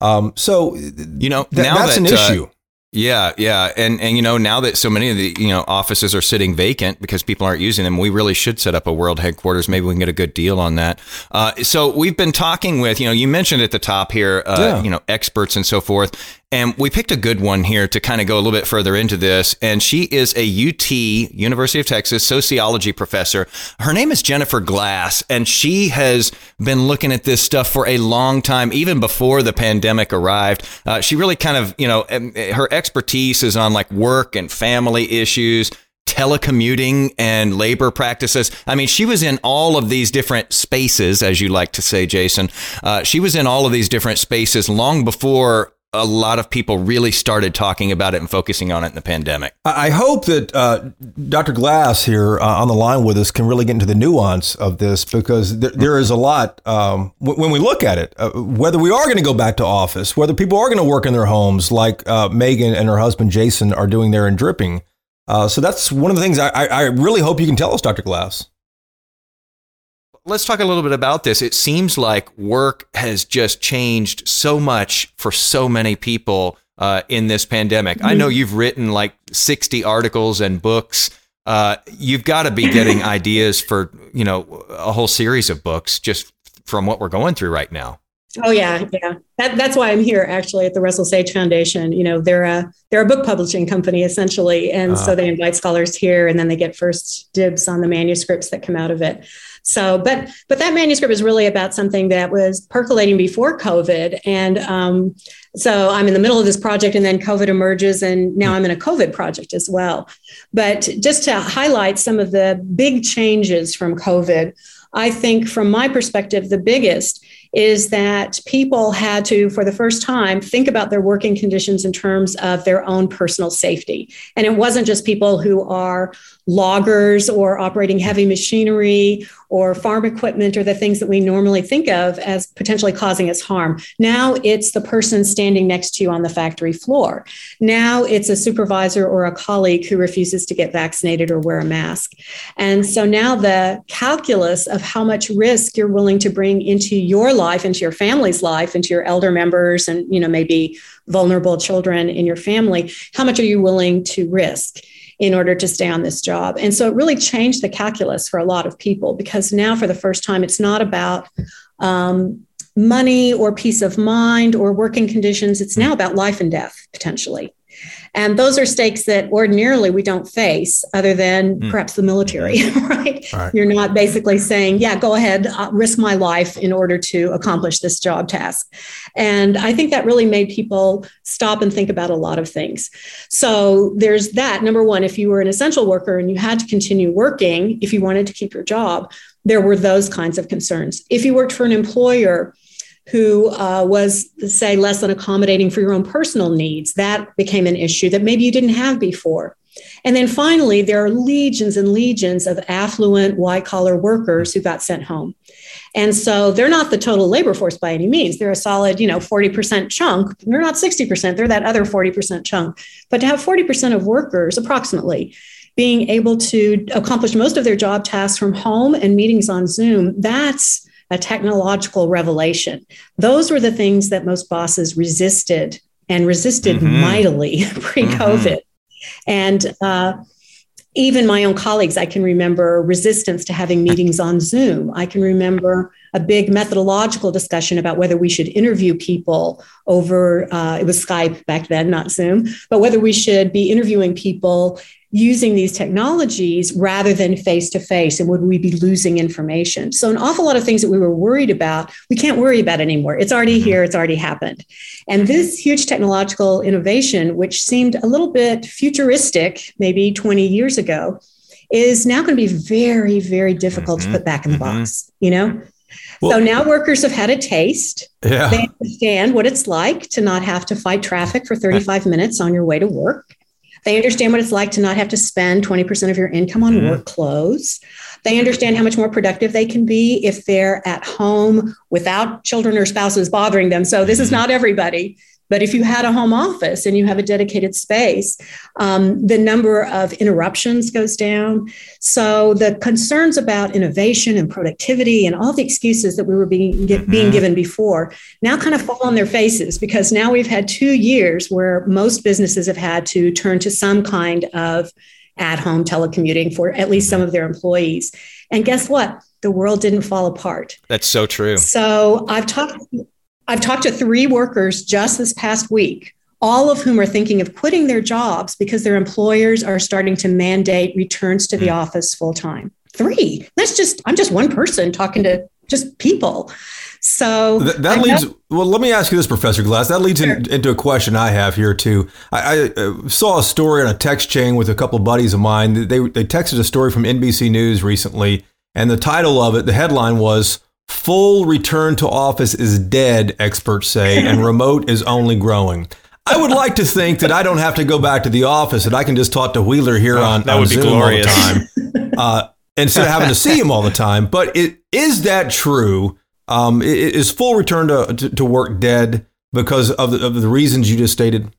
Um, so you know, th- that's that, an issue. Uh, yeah, yeah, and and you know now that so many of the you know offices are sitting vacant because people aren't using them, we really should set up a world headquarters. Maybe we can get a good deal on that. Uh, so we've been talking with you know you mentioned at the top here, uh, yeah. you know experts and so forth, and we picked a good one here to kind of go a little bit further into this. And she is a UT, University of Texas, sociology professor. Her name is Jennifer Glass, and she has been looking at this stuff for a long time, even before the pandemic arrived. Uh, she really kind of, you know, her expertise is on like work and family issues telecommuting and labor practices. I mean, she was in all of these different spaces, as you like to say, Jason. Uh, she was in all of these different spaces long before a lot of people really started talking about it and focusing on it in the pandemic. I hope that uh, Dr. Glass here uh, on the line with us can really get into the nuance of this because there, there is a lot um, w- when we look at it, uh, whether we are going to go back to office, whether people are going to work in their homes like uh, Megan and her husband Jason are doing there in Dripping. Uh, so that's one of the things I, I really hope you can tell us, Dr. Glass let's talk a little bit about this. It seems like work has just changed so much for so many people uh, in this pandemic. Mm-hmm. I know you've written like 60 articles and books. Uh, you've got to be getting ideas for you know a whole series of books just from what we're going through right now. Oh yeah, yeah. That, that's why I'm here actually at the Russell Sage Foundation. You know, they're a they're a book publishing company essentially, and uh, so they invite scholars here, and then they get first dibs on the manuscripts that come out of it. So, but but that manuscript is really about something that was percolating before COVID, and um, so I'm in the middle of this project, and then COVID emerges, and now I'm in a COVID project as well. But just to highlight some of the big changes from COVID, I think from my perspective, the biggest is that people had to, for the first time, think about their working conditions in terms of their own personal safety. And it wasn't just people who are loggers or operating heavy machinery or farm equipment or the things that we normally think of as potentially causing us harm. Now it's the person standing next to you on the factory floor. Now it's a supervisor or a colleague who refuses to get vaccinated or wear a mask. And so now the calculus of how much risk you're willing to bring into your life, into your family's life, into your elder members and you know maybe vulnerable children in your family, how much are you willing to risk? In order to stay on this job. And so it really changed the calculus for a lot of people because now, for the first time, it's not about um, money or peace of mind or working conditions. It's now about life and death potentially. And those are stakes that ordinarily we don't face, other than mm. perhaps the military, right? right? You're not basically saying, yeah, go ahead, uh, risk my life in order to accomplish this job task. And I think that really made people stop and think about a lot of things. So there's that. Number one, if you were an essential worker and you had to continue working, if you wanted to keep your job, there were those kinds of concerns. If you worked for an employer, who uh, was, say, less than accommodating for your own personal needs. That became an issue that maybe you didn't have before. And then finally, there are legions and legions of affluent white collar workers who got sent home. And so they're not the total labor force by any means. They're a solid, you know, 40% chunk. They're not 60%, they're that other 40% chunk. But to have 40% of workers, approximately, being able to accomplish most of their job tasks from home and meetings on Zoom, that's a technological revelation. Those were the things that most bosses resisted and resisted mm-hmm. mightily pre COVID. Mm-hmm. And uh, even my own colleagues, I can remember resistance to having meetings on Zoom. I can remember a big methodological discussion about whether we should interview people over, uh, it was Skype back then, not Zoom, but whether we should be interviewing people using these technologies rather than face to face and would we be losing information so an awful lot of things that we were worried about we can't worry about anymore it's already mm-hmm. here it's already happened and this huge technological innovation which seemed a little bit futuristic maybe 20 years ago is now going to be very very difficult mm-hmm. to put back in the mm-hmm. box you know well, so now workers have had a taste. Yeah. They understand what it's like to not have to fight traffic for 35 minutes on your way to work. They understand what it's like to not have to spend 20% of your income on mm-hmm. work clothes. They understand how much more productive they can be if they're at home without children or spouses bothering them. So, this is mm-hmm. not everybody. But if you had a home office and you have a dedicated space, um, the number of interruptions goes down. So the concerns about innovation and productivity and all the excuses that we were being, get, mm-hmm. being given before now kind of fall on their faces because now we've had two years where most businesses have had to turn to some kind of at home telecommuting for at least some of their employees. And guess what? The world didn't fall apart. That's so true. So I've talked I've talked to three workers just this past week, all of whom are thinking of quitting their jobs because their employers are starting to mandate returns to the mm. office full time. Three. That's just, I'm just one person talking to just people. So that, that leads. well, let me ask you this, Professor Glass. That leads sure. in, into a question I have here too. I, I uh, saw a story on a text chain with a couple of buddies of mine. They they texted a story from NBC News recently, and the title of it, the headline was Full return to office is dead, experts say, and remote is only growing. I would like to think that I don't have to go back to the office and I can just talk to Wheeler here oh, on, that on would Zoom be glorious. all the time uh, instead of having to see him all the time. But it, is that true? Um, is full return to, to, to work dead because of the, of the reasons you just stated?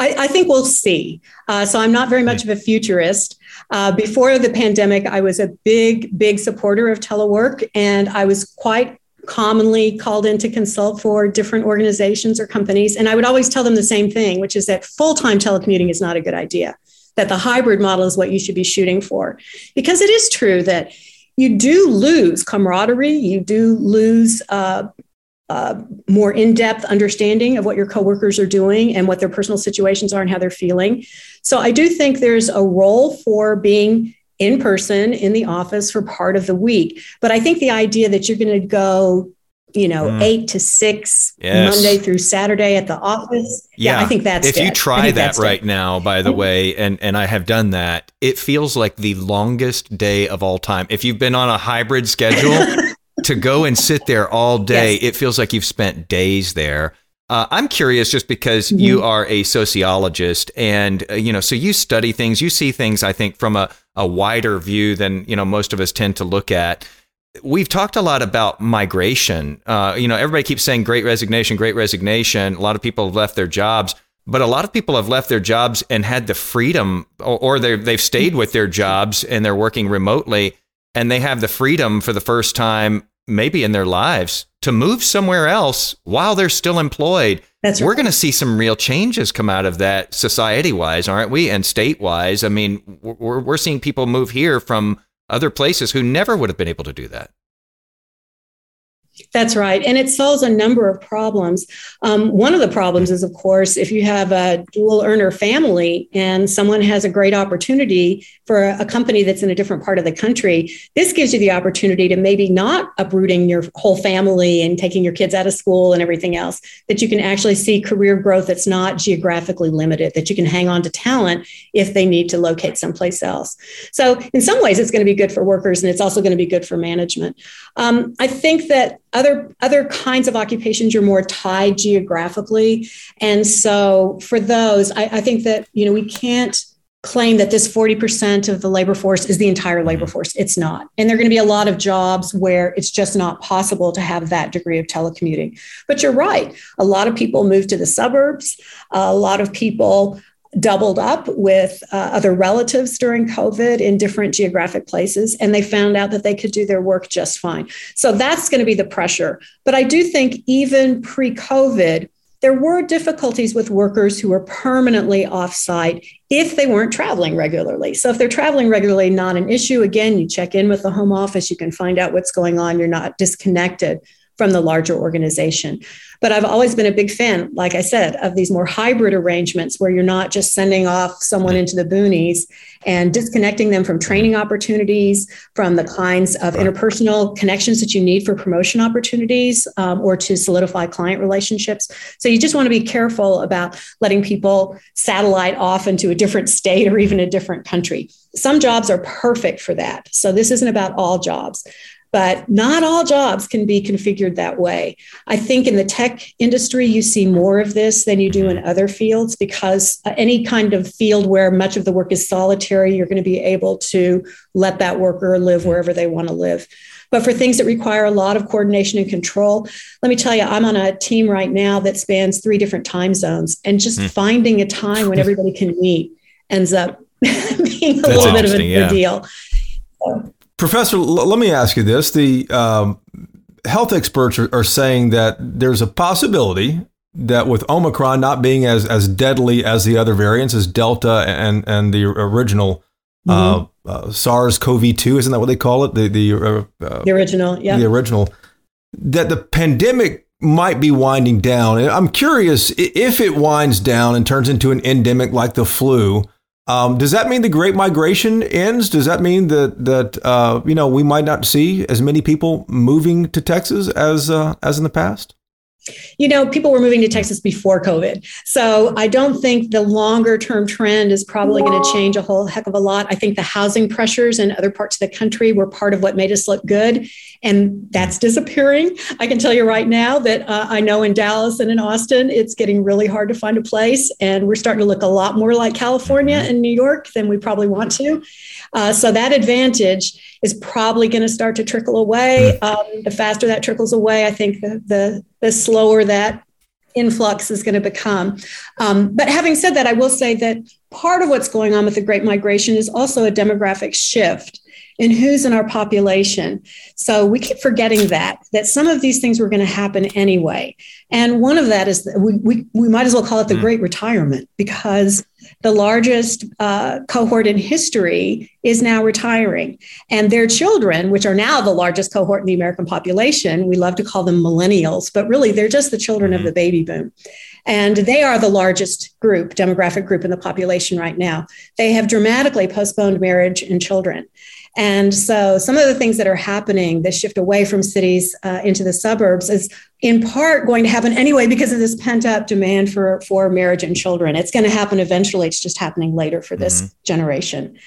I, I think we'll see. Uh, so I'm not very much of a futurist. Uh, before the pandemic, I was a big, big supporter of telework, and I was quite commonly called in to consult for different organizations or companies. And I would always tell them the same thing, which is that full time telecommuting is not a good idea, that the hybrid model is what you should be shooting for. Because it is true that you do lose camaraderie, you do lose uh, uh, more in-depth understanding of what your coworkers are doing and what their personal situations are and how they're feeling. So I do think there's a role for being in person in the office for part of the week. But I think the idea that you're going to go you know, mm. eight to six yes. Monday through Saturday at the office. Yeah, yeah I think that's if dead. you try that right dead. now, by the way, and and I have done that, it feels like the longest day of all time. If you've been on a hybrid schedule, to go and sit there all day, Yes. it feels like you've spent days there. Uh, I'm curious just because Mhm. you are a sociologist and, uh, you know, so you study things, you see things, I think, from a, a wider view than, you know, most of us tend to look at. We've talked a lot about migration. Uh, you know, everybody keeps saying great resignation, great resignation. A lot of people have left their jobs, but a lot of people have left their jobs and had the freedom, or, or they've, they've stayed with their jobs and they're working remotely and they have the freedom for the first time, maybe in their lives, to move somewhere else while they're still employed. That's We're going to see some real changes come out of that society wise, aren't we? And state wise. I mean, we're, we're seeing people move here from other places who never would have been able to do that. That's right. And it solves a number of problems. Um, one of the problems is, of course, if you have a dual earner family and someone has a great opportunity for a, company that's in a different part of the country, this gives you the opportunity to maybe not uprooting your whole family and taking your kids out of school and everything else, that you can actually see career growth that's not geographically limited, that you can hang on to talent if they need to locate someplace else. So, in some ways, it's going to be good for workers and it's also going to be good for management. Um, I think that other other kinds of occupations you're more tied geographically, and so for those, I, I think that you know we can't claim that this 40% of the labor force is the entire labor mm-hmm. force. It's not. And there are going to be a lot of jobs where it's just not possible to have that degree of telecommuting. But you're right. A lot of people move to the suburbs. A lot of people doubled up with uh, other relatives during COVID in different geographic places, and they found out that they could do their work just fine. So that's going to be the pressure. But I do think even pre COVID, there were difficulties with workers who were permanently offsite if they weren't traveling regularly. So if they're traveling regularly, not an issue. Again, you check in with the home office, you can find out what's going on. You're not disconnected from the larger organization. But I've always been a big fan, like I said, of these more hybrid arrangements where you're not just sending off someone into the boonies and disconnecting them from training opportunities, from the kinds of interpersonal connections that you need for promotion opportunities um, or to solidify client relationships. So you just want to be careful about letting people satellite off into a different state or even a different country. Some jobs are perfect for that. So this isn't about all jobs but not all jobs can be configured that way. I think in the tech industry, you see more of this than you do in other fields because uh, any kind of field where much of the work is solitary, you're going to be able to let that worker live wherever they want to live. But for things that require a lot of coordination and control, let me tell you, I'm on a team right now that spans three different time zones, and just Mm. finding a time when everybody can meet ends up being a That's little bit of a, yeah. a deal. Professor, l- let me ask you this: the um, health experts are, are saying that there's a possibility that with Omicron not being as as deadly as the other variants, as Delta and and the original uh, uh, SARS-CoV-2, isn't that what they call it? The the uh, uh, The original, yeah. the original, that the pandemic might be winding down. And I'm curious if it winds down and turns into an endemic like the flu. Um, does that mean the Great Migration ends? Does that mean that that uh, you know we might not see as many people moving to Texas as uh, as in the past? You know, people were moving to Texas before COVID. So I don't think the longer term trend is probably going to change a whole heck of a lot. I think the housing pressures in other parts of the country were part of what made us look good. And that's disappearing. I can tell you right now that uh, I know in Dallas and in Austin, it's getting really hard to find a place. And we're starting to look a lot more like California and New York than we probably want to. Uh, so that advantage is probably going to start to trickle away. Um, the faster that trickles away, I think the, the, the slower that influx is going to become. Um, but having said that, I will say that part of what's going on with the Great Migration is also a demographic shift in who's in our population. So we keep forgetting that, that some of these things were going to happen anyway. And one of that is that we, we, we might as well call it the Mm. Great Retirement because the largest uh, cohort in history is now retiring. And their children, which are now the largest cohort in the American population, we love to call them millennials, but really they're just the children of the baby boom. And they are the largest group, demographic group in the population right now. They have dramatically postponed marriage and children. And so, some of the things that are happening, this shift away from cities uh, into the suburbs, is in part going to happen anyway because of this pent up demand for, for marriage and children. It's going to happen eventually. It's just happening later for this generation.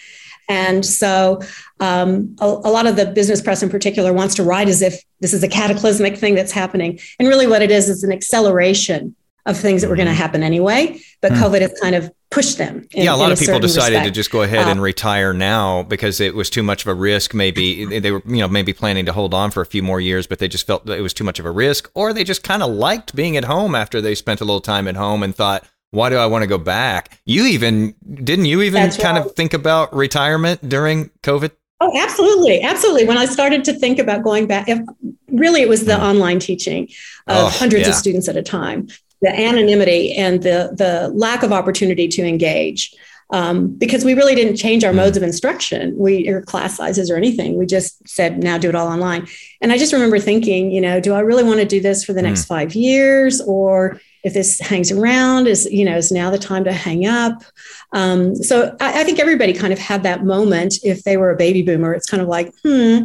And so um, a, a, lot of the business press in particular wants to write as if this is a cataclysmic thing that's happening. And really, what it is is an acceleration of things that were going to mm-hmm. happen anyway. But mm. COVID has kind of pushed them. In, yeah, a lot of people decided respect. to just go ahead uh, and retire now because it was too much of a risk. Maybe they were, you know, maybe planning to hold on for a few more years, but they just felt that it was too much of a risk, or they just kind of liked being at home after they spent a little time at home and thought, why do I want to go back? You even didn't you even That's kind right. of think about retirement during COVID? Oh, absolutely, absolutely. When I started to think about going back, if, really it was the mm. online teaching of oh, hundreds yeah. of students at a time, the anonymity and the the lack of opportunity to engage. Um, because we really didn't change our mm. modes of instruction, we or class sizes or anything. We just said now do it all online. And I just remember thinking, you know, do I really want to do this for the next mm. five years, or if this hangs around is you know is now the time to hang up um, so I, I, think everybody kind of had that moment if they were a baby boomer it's kind of like hmm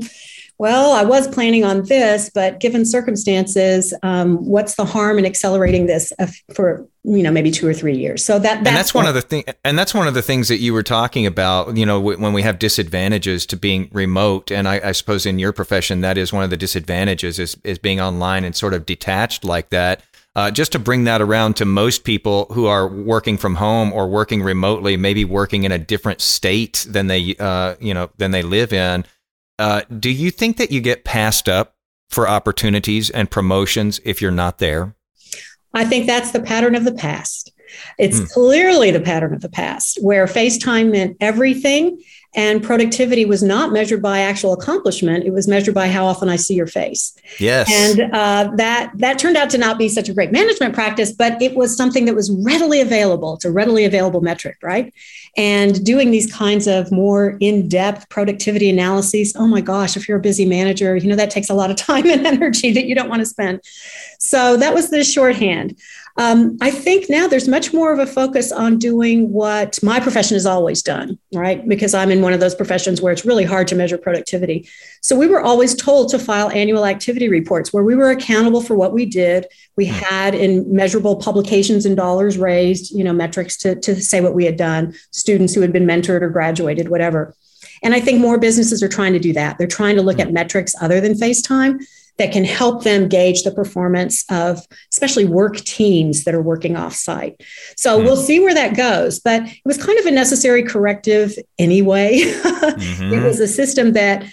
well i was planning on this but given circumstances um, what's the harm in accelerating this for you know maybe two or three years so that that's, and that's one of the thing and that's one of the things that you were talking about you know when we have disadvantages to being remote and I, I suppose in your profession that is one of the disadvantages is, is being online and sort of detached like that uh, just to bring that around to most people who are working from home or working remotely, maybe working in a different state than they, uh, you know, than they live in. Uh, do you think that you get passed up for opportunities and promotions if you're not there? I think that's the pattern of the past. It's mm. clearly the pattern of the past where FaceTime meant everything and productivity was not measured by actual accomplishment. It was measured by how often i see your face. Yes. And uh, that that turned out to not be such a great management practice but it was something that was readily available. It's a readily available metric right? And doing these kinds of more in-depth productivity analyses oh my gosh if you're a busy manager you know that takes a lot of time and energy that you don't want to spend. So that was the shorthand um, I think now there's much more of a focus on doing what my profession has always done, right? Because I'm in one of those professions where it's really hard to measure productivity. So we were always told to file annual activity reports where we were accountable for what we did. We hmm. had in measurable publications and dollars raised, you know, metrics to, to say what we had done, students who had been mentored or graduated, whatever. And I think more businesses are trying to do that. They're trying to look hmm. at metrics other than FaceTime that can help them gauge the performance of especially work teams that are working offsite. So mm-hmm. we'll see where that goes. But it was kind of a necessary corrective anyway. mm-hmm. It was a system that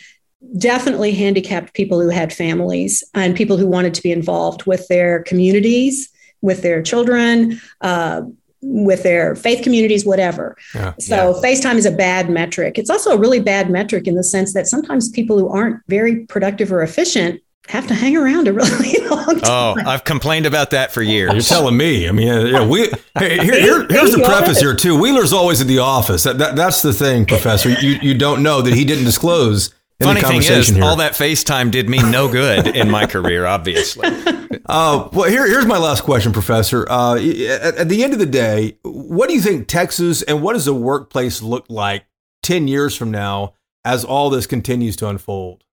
definitely handicapped people who had families and people who wanted to be involved with their communities, with their children. Uh, with their faith communities, whatever. Yeah, so yeah. FaceTime is a bad metric. It's also a really bad metric in the sense that sometimes people who aren't very productive or efficient have to hang around a really long time. Oh, I've complained about that for years. You're telling me. I mean, yeah, we. Hey, here, here, here's the preface here too. Wheeler's always at the office. That, that, that's the thing, Professor. You you don't know that he didn't disclose. Funny thing is, here. all that FaceTime did me no good in my career. Obviously. Uh, well, here, here's my last question, Professor. Uh, at, at the end of the day, what do you think Texas and what does the workplace look like ten years from now as all this continues to unfold?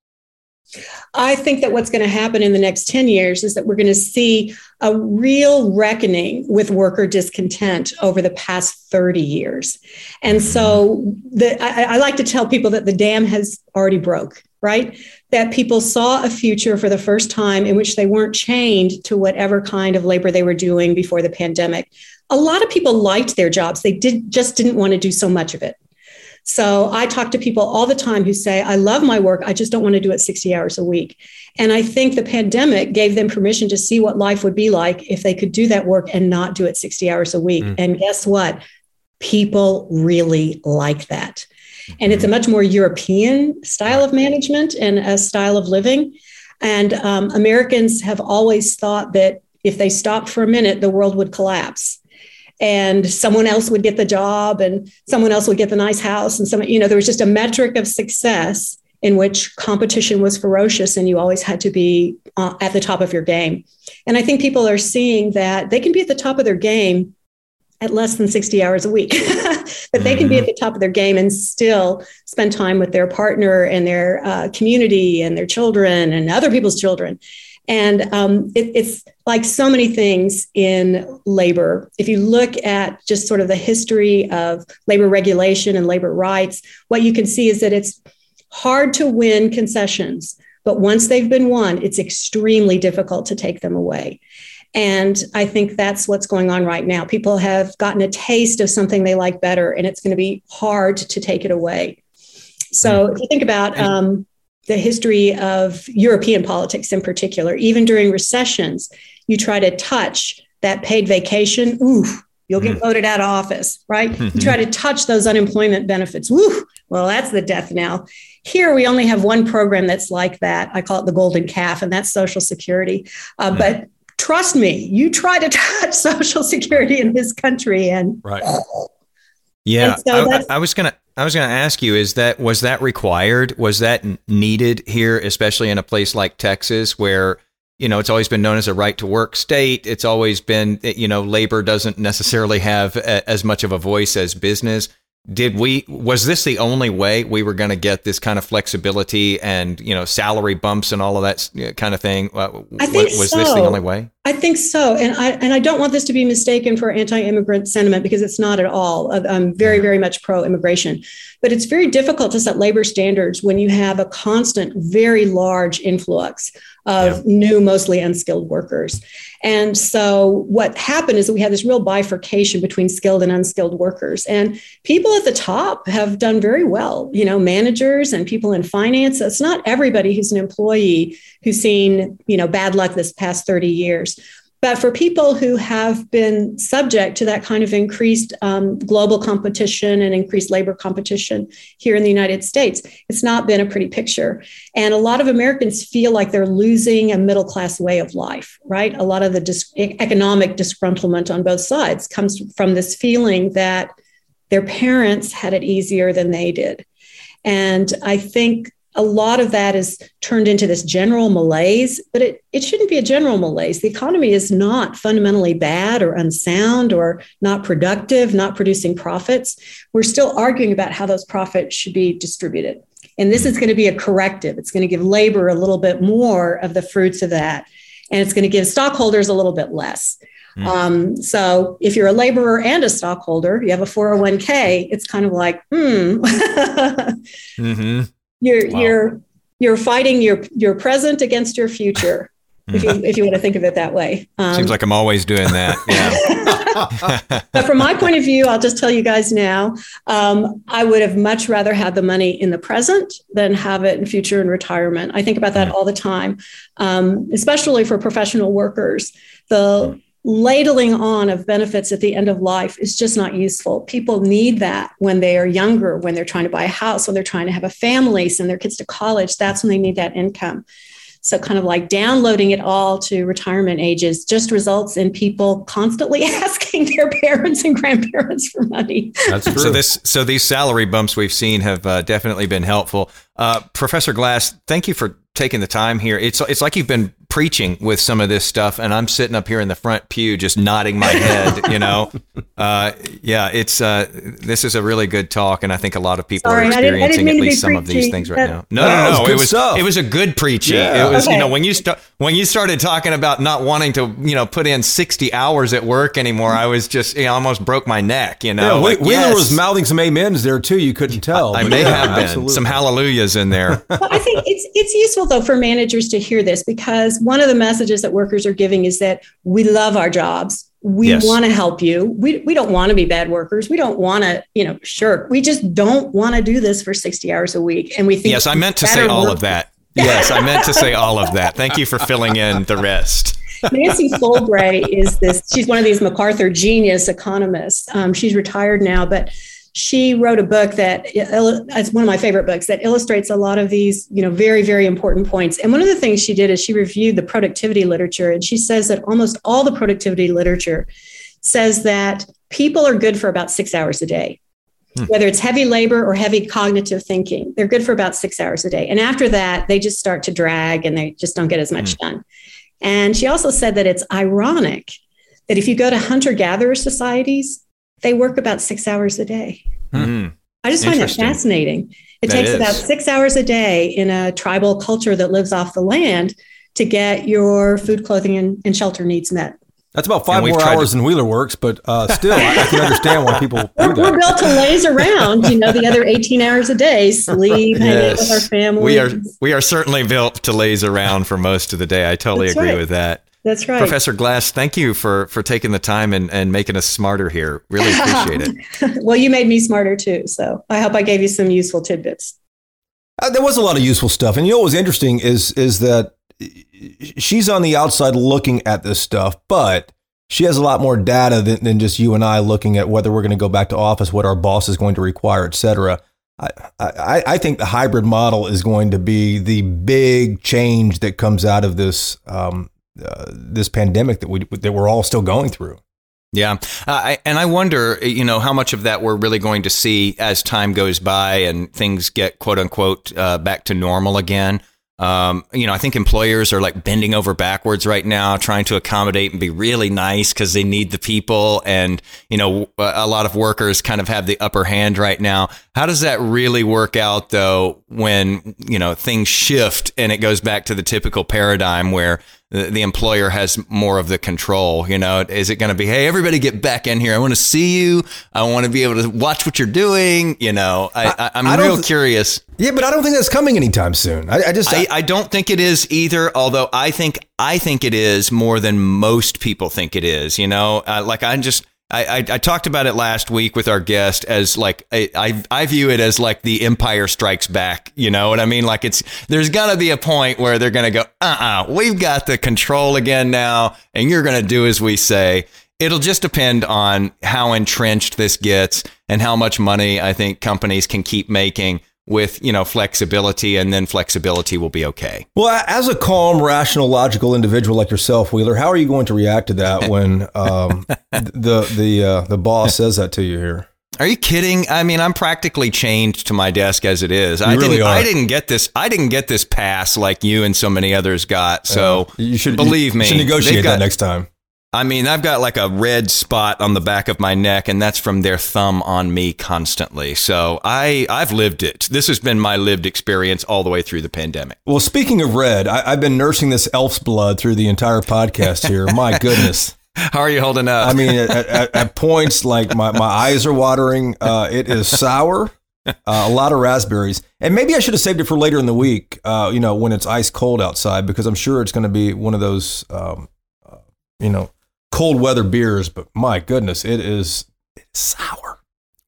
I think that what's going to happen in the next 10 years is that we're going to see a real reckoning with worker discontent over the past 30 years. And so the, I, I like to tell people that the dam has already broke, right? That people saw a future for the first time in which they weren't chained to whatever kind of labor they were doing before the pandemic. A lot of people liked their jobs. They did just didn't want to do so much of it. So I talk to people all the time who say, I love my work. I just don't want to do it 60 hours a week. And I think the pandemic gave them permission to see what life would be like if they could do that work and not do it 60 hours a week. Mm. And guess what? People really like that. And it's a much more European style of management and a style of living. And um, Americans have always thought that if they stopped for a minute, the world would collapse and someone else would get the job and someone else would get the nice house. And some you know there was just a metric of success in which competition was ferocious and you always had to be uh, at the top of your game. And i think people are seeing that they can be at the top of their game at less than 60 hours a week but they can be at the top of their game and still spend time with their partner and their uh, community and their children and other people's children And um, it, it's like so many things in labor. If you look at just sort of the history of labor regulation and labor rights, what you can see is that it's hard to win concessions, but once they've been won, it's extremely difficult to take them away. And I think that's what's going on right now. People have gotten a taste of something they like better, and it's going to be hard to take it away. So if you think about um, the history of European politics in particular, even during recessions, you try to touch that paid vacation, ooh, you'll get mm. voted out of office, right? Mm-hmm. You try to touch those unemployment benefits, woo, well, that's the death knell. Here, we only have one program that's like that. I call it the golden calf, and that's Social Security. Uh, mm. But trust me, you try to touch Social Security in this country, and right. Yeah, so I, I was gonna I was going to ask you: Is that was that required? Was that needed here, especially in a place like Texas, where you know it's always been known as a right to work state? It's always been eh, you know labor doesn't necessarily have a, as much of a voice as business did we was this the only way we were going to get this kind of flexibility and you know salary bumps and all of that eh, kind of thing I think was so. this the only way i think so and i and i don't want this to be mistaken for anti-immigrant sentiment because it's not at all i'm very very much pro-immigration but it's very difficult to set labor standards when you have a constant very large influx of yeah. new mostly unskilled workers and so what happened is that we had this real bifurcation between skilled and unskilled workers. And people at the top have done very well, you know, managers and people in finance. It's not everybody who's an employee who's seen, you know, bad luck this past 30 years. But for people who have been subject to that kind of increased um, global competition and increased labor competition here in the United States, it's not been a pretty picture. And a lot of Americans feel like they're losing a middle class way of life, right? A lot of the dis- economic disgruntlement on both sides comes from this feeling that their parents had it easier than they did. And I think a lot of that is turned into this general malaise, but it, it shouldn't be a general malaise. The economy is not fundamentally bad or unsound or not productive, not producing profits. We're still arguing about how those profits should be distributed. And this is going to be a corrective. It's going to give labor a little bit more of the fruits of that. And it's going to give stockholders a little bit less. Mm. Um, so if you're a laborer and a stockholder, you have a 401k, it's kind of like, hmm. mm-hmm you're wow. you're you're fighting your your present against your future if you if you want to think of it that way. Um, seems like i'm always doing that yeah. But from my point of view i'll just tell you guys now um, i would have much rather had the money in the present than have it in future and retirement. I think about that all the time um, especially for professional workers. The ladling on of benefits at the end of life is just not useful. People need that when they are younger, when they're trying to buy a house, when they're trying to have a family, send their kids to college. That's when they need that income. So, kind of like downloading it all to retirement ages just results in people constantly asking their parents and grandparents for money. That's true. So this, so these salary bumps we've seen have uh, definitely been helpful. Uh, Professor Glass, thank you for taking the time here. It's it's like you've been preaching with some of this stuff, and I'm sitting up here in the front pew just nodding my head. you know, uh, yeah, it's uh, this is a really good talk, and I think a lot of people Sorry, are experiencing I didn't, I didn't at least some of these things right now. No, no, no, no. It was stuff. it was a good preaching. Yeah. It was okay. you know when you start when you started talking about not wanting to you know put in 60 hours at work anymore, I was just you know, almost broke my neck. You know, yeah, like, Wheeler yes. was mouthing some amens there too. You couldn't tell. I, I may yeah, have been absolutely. some hallelujahs in there. well, I think it's it's useful though for managers to hear this because one of the messages that workers are giving is that we love our jobs. We yes. want to help you. We, we don't want to be bad workers. We don't want to, you know, sure. We just don't want to do this for 60 hours a week. And we think Yes, I meant to say all of that. Yes, I meant to say all of that. Thank you for filling in the rest. Nancy Folbre is this, she's one of these MacArthur genius economists. Um, she's retired now, but she wrote a book that it's one of my favorite books that illustrates a lot of these you know very very important points and one of the things she did is she reviewed the productivity literature and she says that almost all the productivity literature says that people are good for about six hours a day hmm. whether it's heavy labor or heavy cognitive thinking they're good for about six hours a day and after that they just start to drag and they just don't get as much hmm. done and she also said that it's ironic that if you go to hunter gatherer societies they work about six hours a day. Mm-hmm. I just find that fascinating. It that takes is. about six hours a day in a tribal culture that lives off the land to get your food, clothing, and, and shelter needs met. That's about five more hours to- than Wheeler works, but uh, still, I, I, can understand why people. we're, we're, built to laze around, you know, the other 18 hours a day, sleep, yes. hang out with our family. We are we are certainly built to laze around for most of the day. I totally That's agree right. with that. That's right. Professor Glass, thank you for for taking the time and, and making us smarter here. Really appreciate it. well, you made me smarter too. So I hope I gave you some useful tidbits. Uh, there was a lot of useful stuff. And you know what was interesting is is that she's on the outside looking at this stuff, but she has a lot more data than, than just you and I looking at whether we're going to go back to office, what our boss is going to require, et cetera. I, I, I think the hybrid model is going to be the big change that comes out of this um, uh, this pandemic that we that we're all still going through. Yeah, uh, I, and I wonder, you know, how much of that we're really going to see as time goes by and things get quote unquote uh, back to normal again. Um, you know, I think employers are like bending over backwards right now, trying to accommodate and be really nice because they need the people. And, you know, a lot of workers kind of have the upper hand right now. How does that really work out, though, when, you know, things shift and it goes back to the typical paradigm where the, employer has more of the control. You know, is it going to be, hey, everybody get back in here. I want to see you. I want to be able to watch what you're doing. You know, I, am real th- curious. Yeah, but I don't think that's coming anytime soon. I, I just, I, I, don't think it is either. Although I think, I think it is more than most people think it is. You know, uh, like I just, I, I, I, talked about it last week with our guest as like I, I view it as like the Empire Strikes Back. You know what I mean? Like it's there's gonna be a point where they're gonna go, uh uh-uh, uh, we have got the control again now, and you're gonna do as we say. It'll just depend on how entrenched this gets and how much money I think companies can keep making with you know flexibility and then flexibility will be okay well as a calm rational logical individual like yourself wheeler how are you going to react to that when um, the the uh, the boss says that to you here are you kidding? I mean, I'm practically chained to my desk as it is. You I really didn't. Are. I didn't get this. I didn't get this pass like you and so many others got. So uh, you should believe you, me. You should negotiate got, that next time. I mean, I've got like a red spot on the back of my neck, and that's from their thumb on me constantly. So I, I've lived it. This has been my lived experience all the way through the pandemic. Well, speaking of red, I, have been nursing this elf's blood through the entire podcast here. my goodness. How are you holding up? I mean, at, at, at points, like my, my eyes are watering. Uh, it is sour. Uh, a lot of raspberries, and maybe I should have saved it for later in the week. Uh, you know, when it's ice cold outside, because I'm sure it's going to be one of those, um, uh, you know, cold weather beers, but my goodness, it is sour.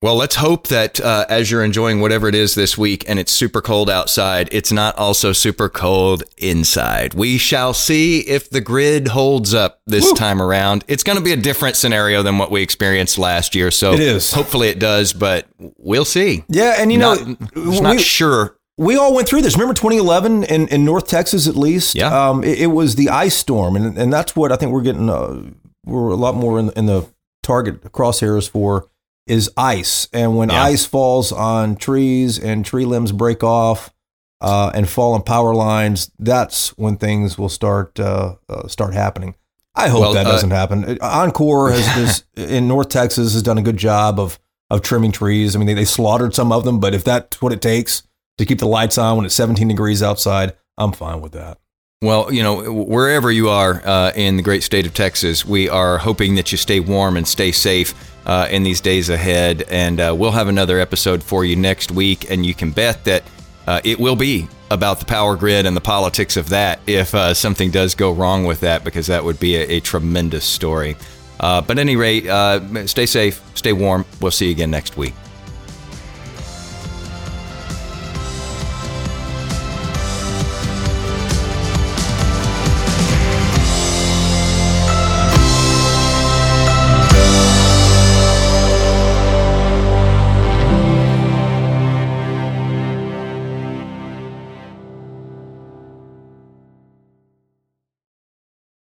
Well, let's hope that uh, as you're enjoying whatever it is this week and it's super cold outside, it's not also super cold inside. We shall see if the grid holds up this Woo. time around. It's going to be a different scenario than what we experienced last year. So it is. hopefully it does, but we'll see. Yeah. And you not, know, we, not sure. We all went through this. Remember 2011 in, in North Texas, at least? Yeah. Um, it, it, was the ice storm. And, and that's what I think we're getting. Uh, we're a lot more in, in the target crosshairs for is ice. And when yeah. ice falls on trees and tree limbs break off uh, and fall on power lines, that's when things will start uh, uh, start happening. I hope well, that uh, doesn't happen. Oncor has, has, in North Texas has done a good job of of trimming trees. I mean, they, they slaughtered some of them, but if that's what it takes to keep the lights on when it's 17 degrees outside, I'm fine with that. Well, you know, wherever you are uh, in the great state of Texas, we are hoping that you stay warm and stay safe uh, in these days ahead. And uh, we'll have another episode for you next week. And you can bet that uh, it will be about the power grid and the politics of that if uh, something does go wrong with that, because that would be a, a tremendous story. Uh, but at any rate, stay safe, stay warm. We'll see you again next week.